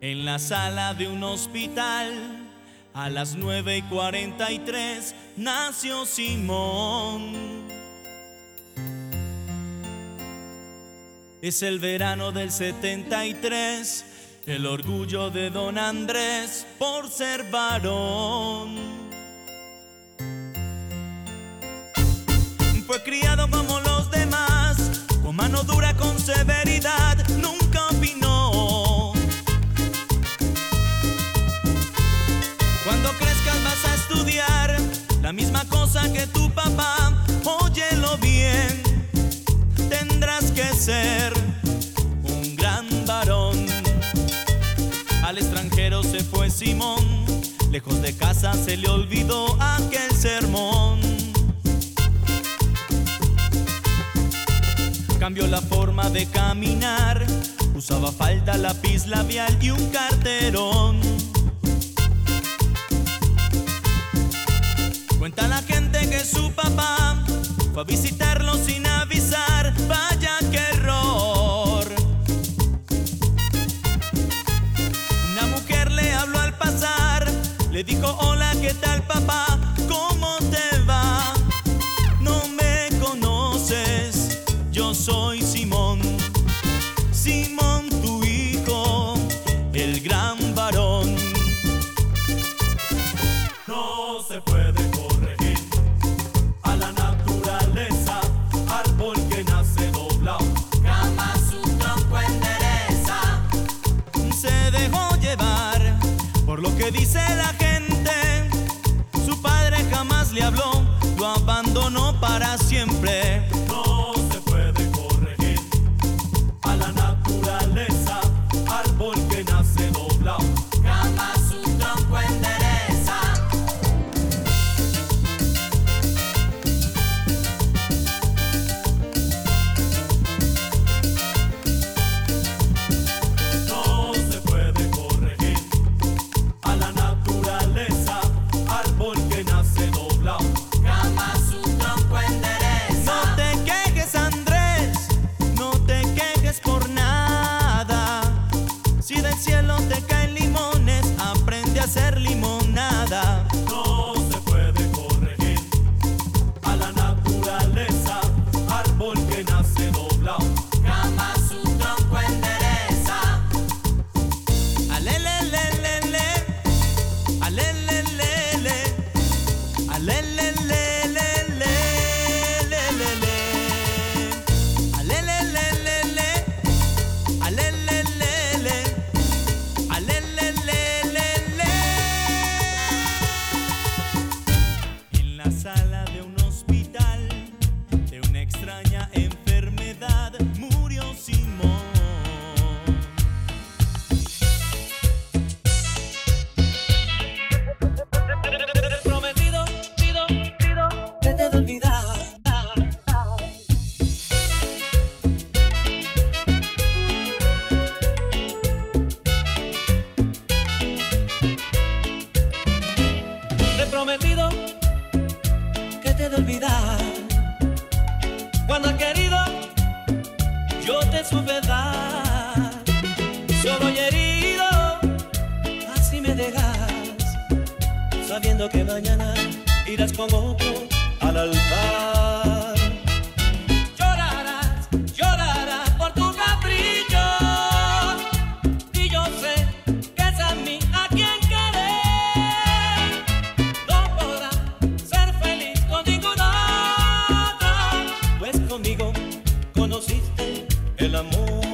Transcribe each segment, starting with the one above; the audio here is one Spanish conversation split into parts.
en la sala de un hospital. A las 9 y 43 nació Simón. Es el verano del 73, el orgullo de don Andrés por ser varón. Fue criado como los demás, con mano dura, con severidad, que tu papá, óyelo bien, tendrás que ser un gran varón. Al extranjero se fue Simón, lejos de casa se le olvidó aquel sermón. Cambió la forma de caminar, usaba falda, lápiz labial y un carterón. su papá fue a visitarlo sin avisar. Vaya que error. Una mujer le habló al pasar, le dijo hola, ¿qué tal papá? siempre. amor.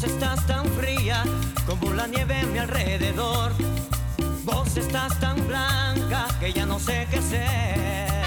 Vos estás tan fría como la nieve a mi alrededor. Vos estás tan blanca que ya no sé qué ser.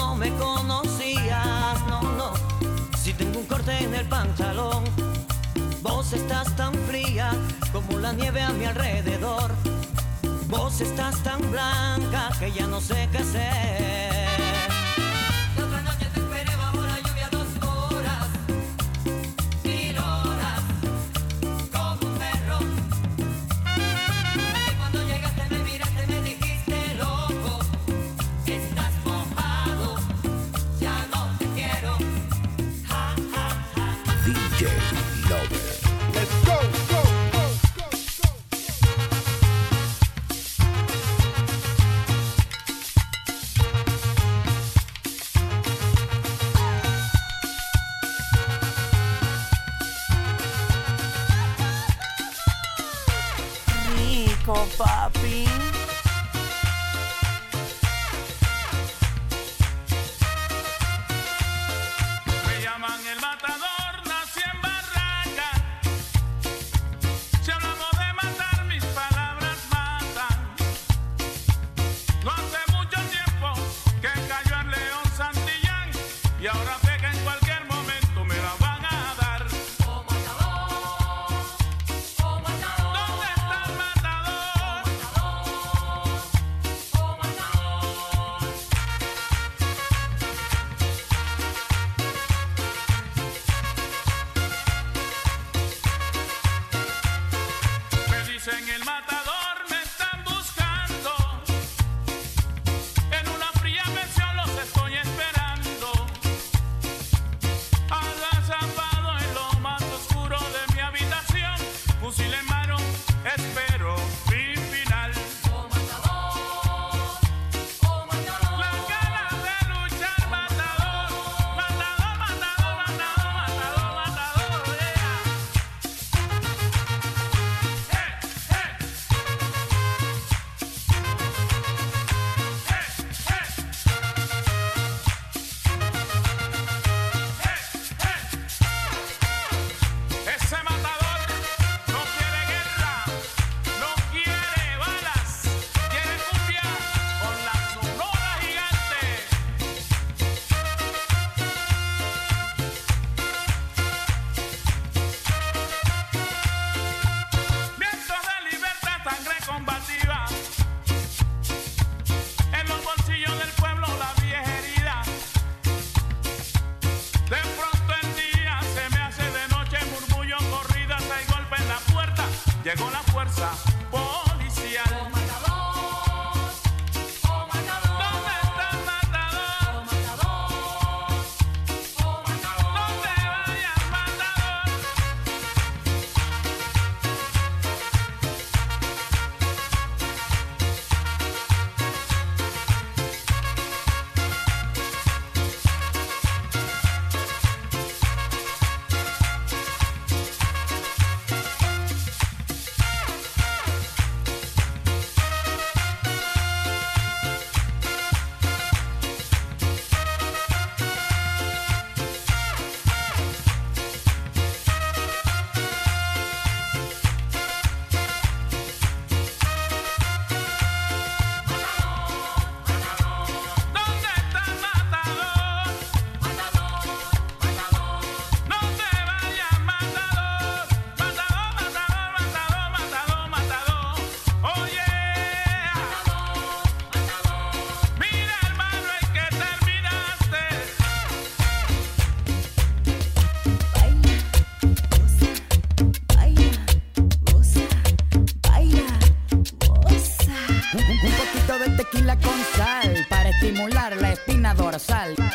no me conocías, no, no. Si tengo un corte en el pantalón, vos estás tan fría como la nieve a mi alrededor. Vos estás tan blanca que ya no sé qué hacer.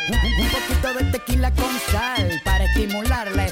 Un, poquito de tequila con sal para estimular la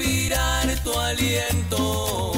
respirar tu aliento.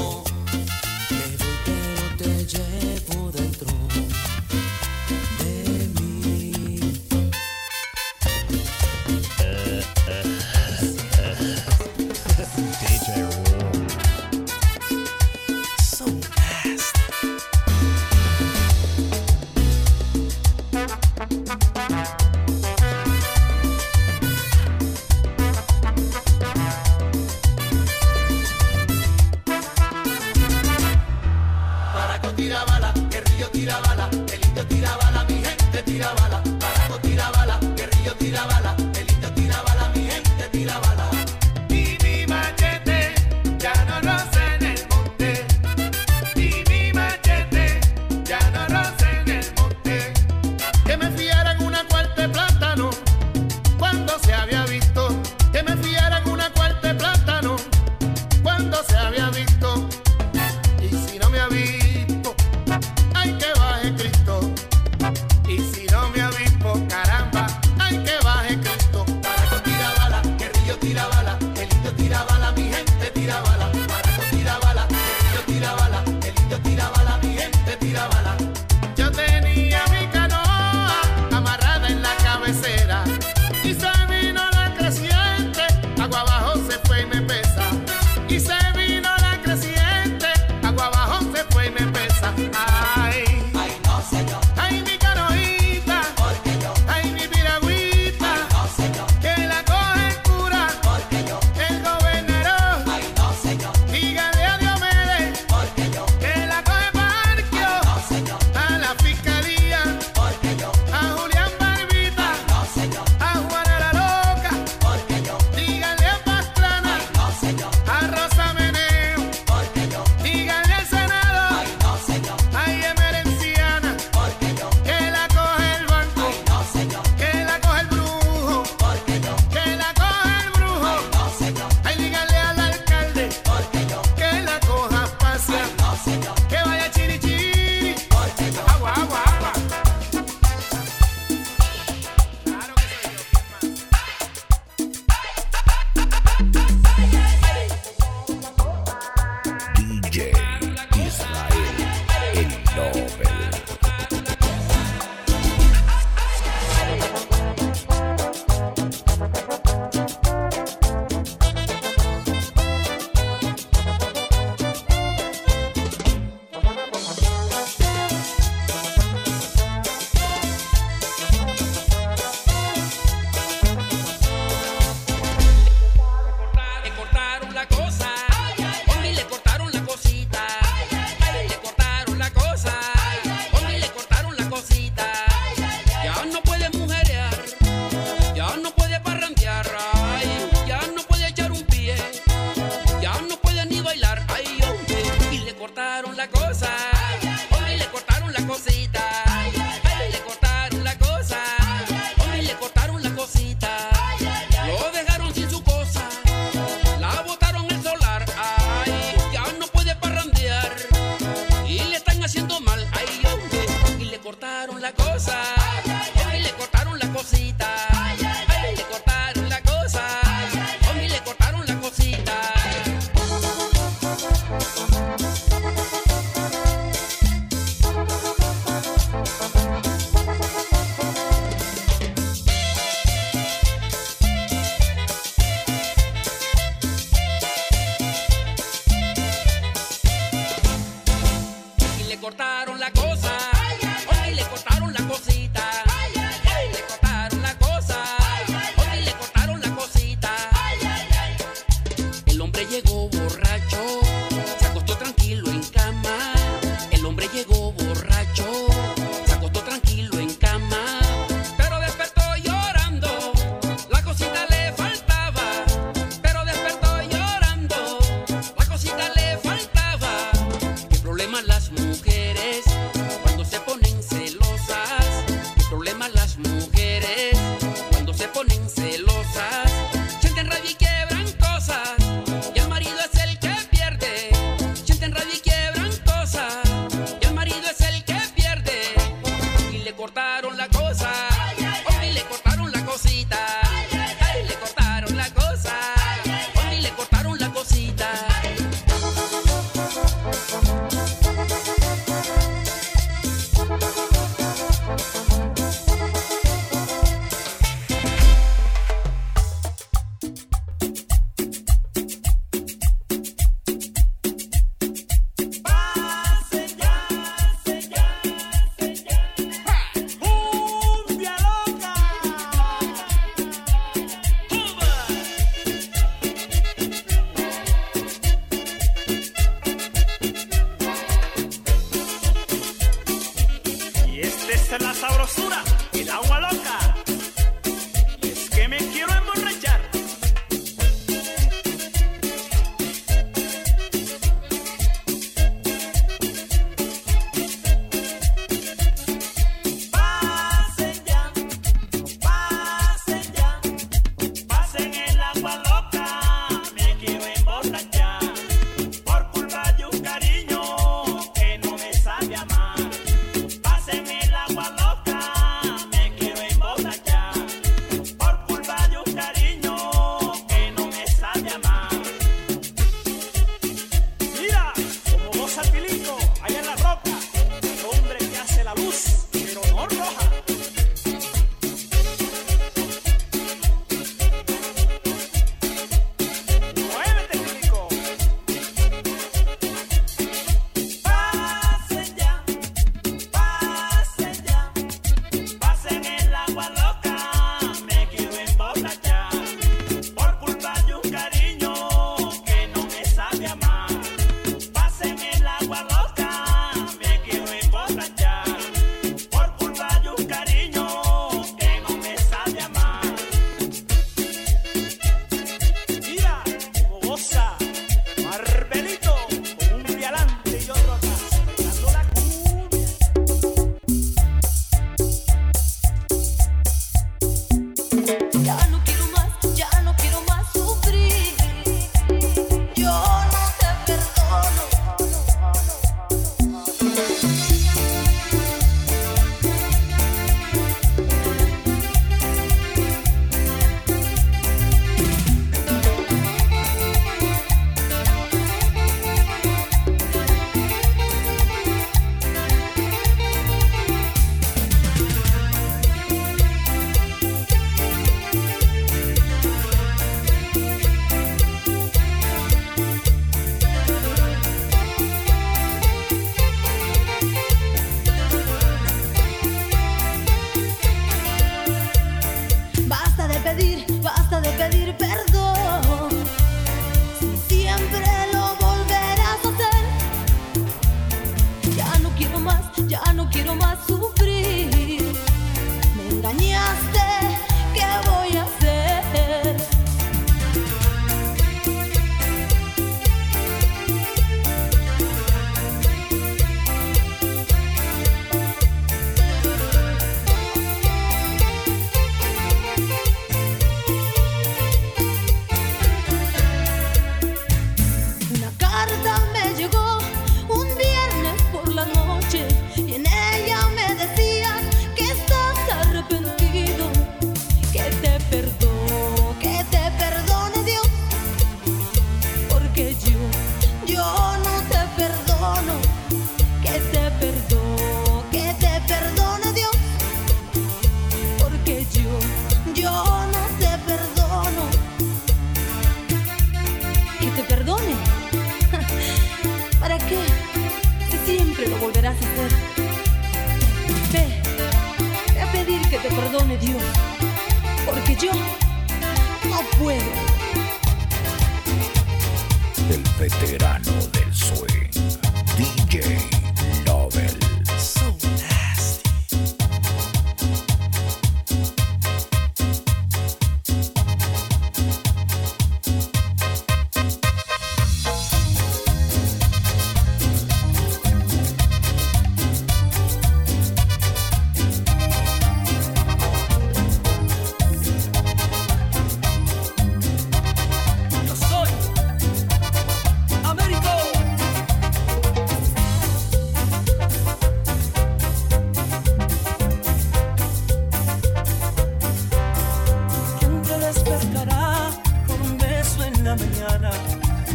Quizás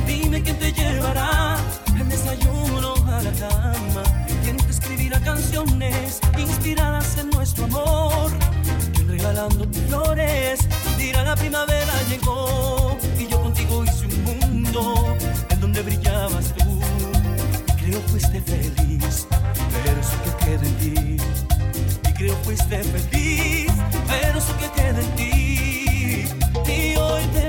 Dime quién te llevará al desayuno a la cama. Quién te escribirá canciones inspiradas en nuestro amor. Quién regalándote flores dirá la primavera llegó. Y yo contigo hice un mundo en donde brillabas tú. Creo que fuiste feliz, pero eso que queda en ti. Y creo que fuiste feliz, pero eso que queda en ti. Y hoy te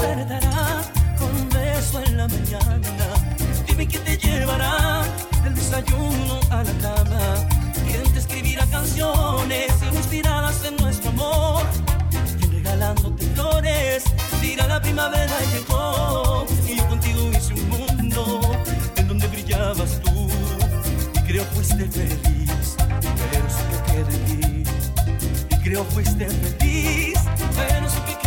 despertará con un beso en la mañana. Dime quién te llevará del desayuno a la cama. Quién te escribirá canciones inspiradas en nuestro amor. Quien regalándote flores dirá la primavera llegó. Y yo contigo hice un mundo en donde brillabas tú. Y creo fuiste feliz, pero sé que queda. Y creo fuiste feliz, pero sé que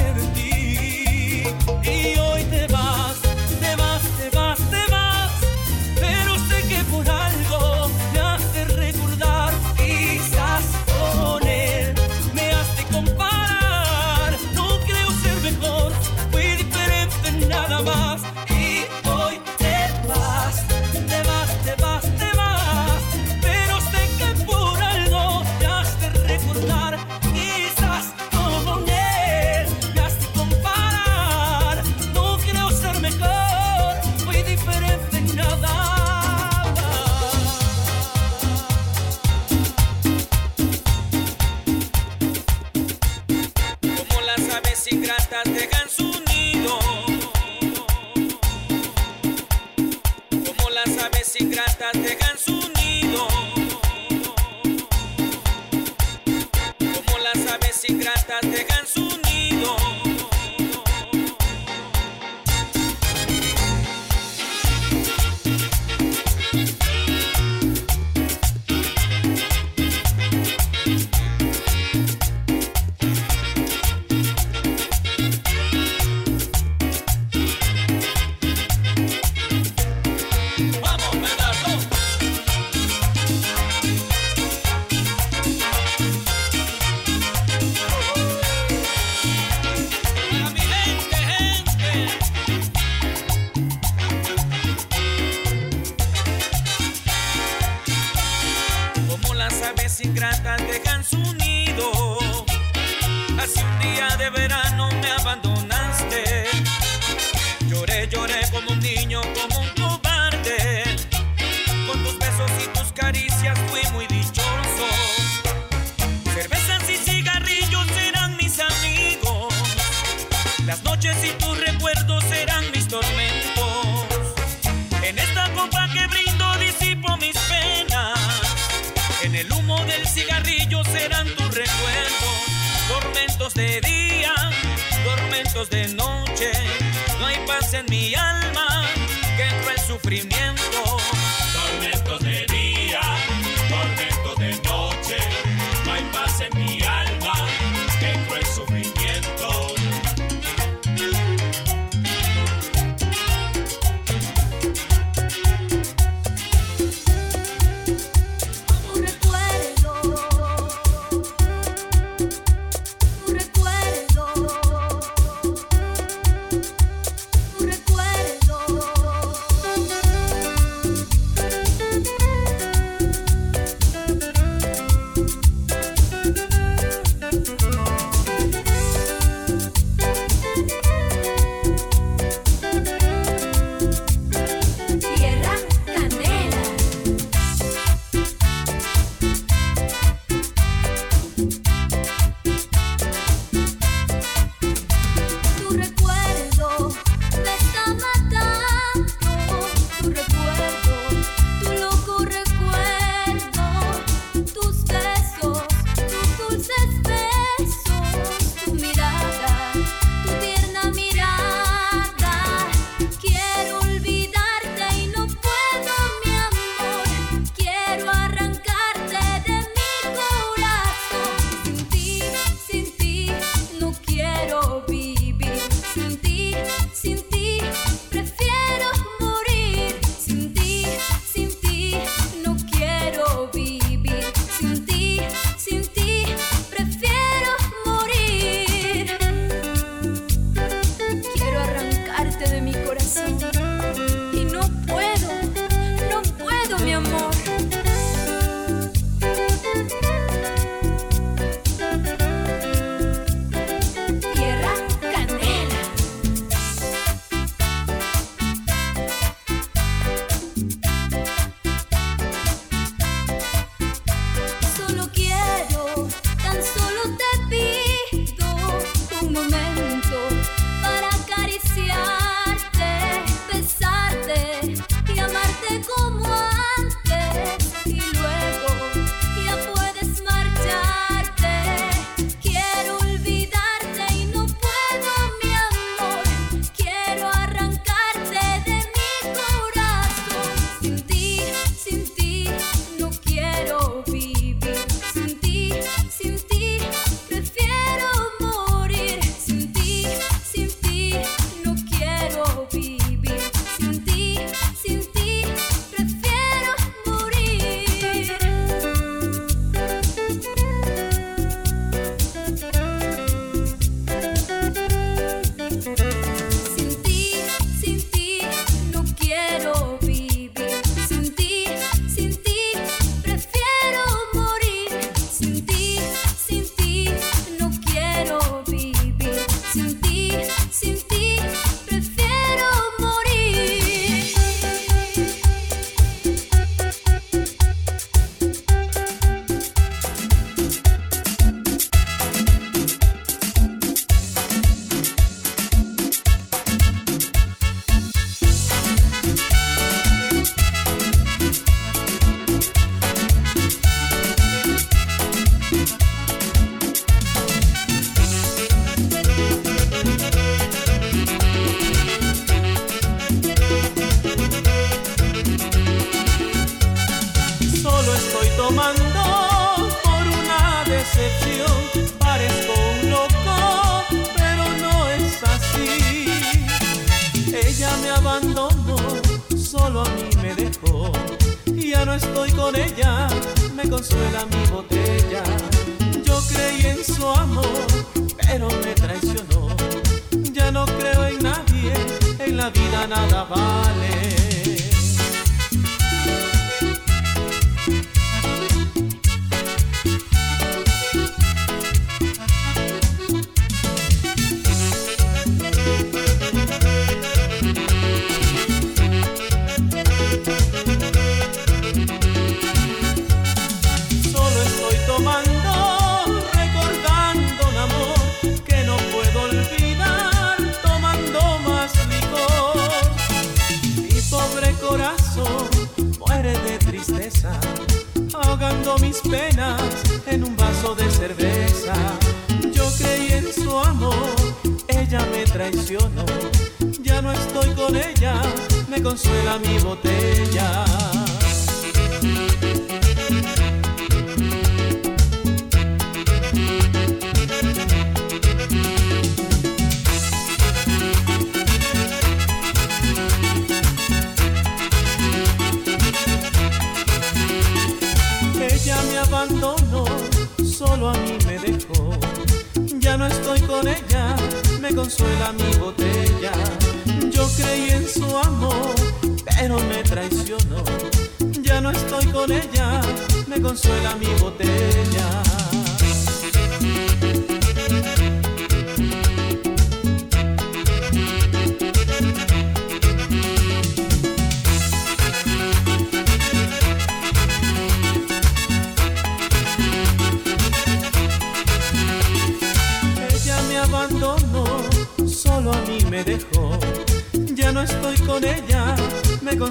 sufrimiento.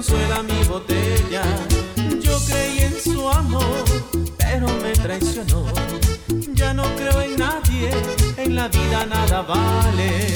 consuela mi botella. Yo creí en su amor, pero me traicionó. Ya no creo en nadie, en la vida nada vale.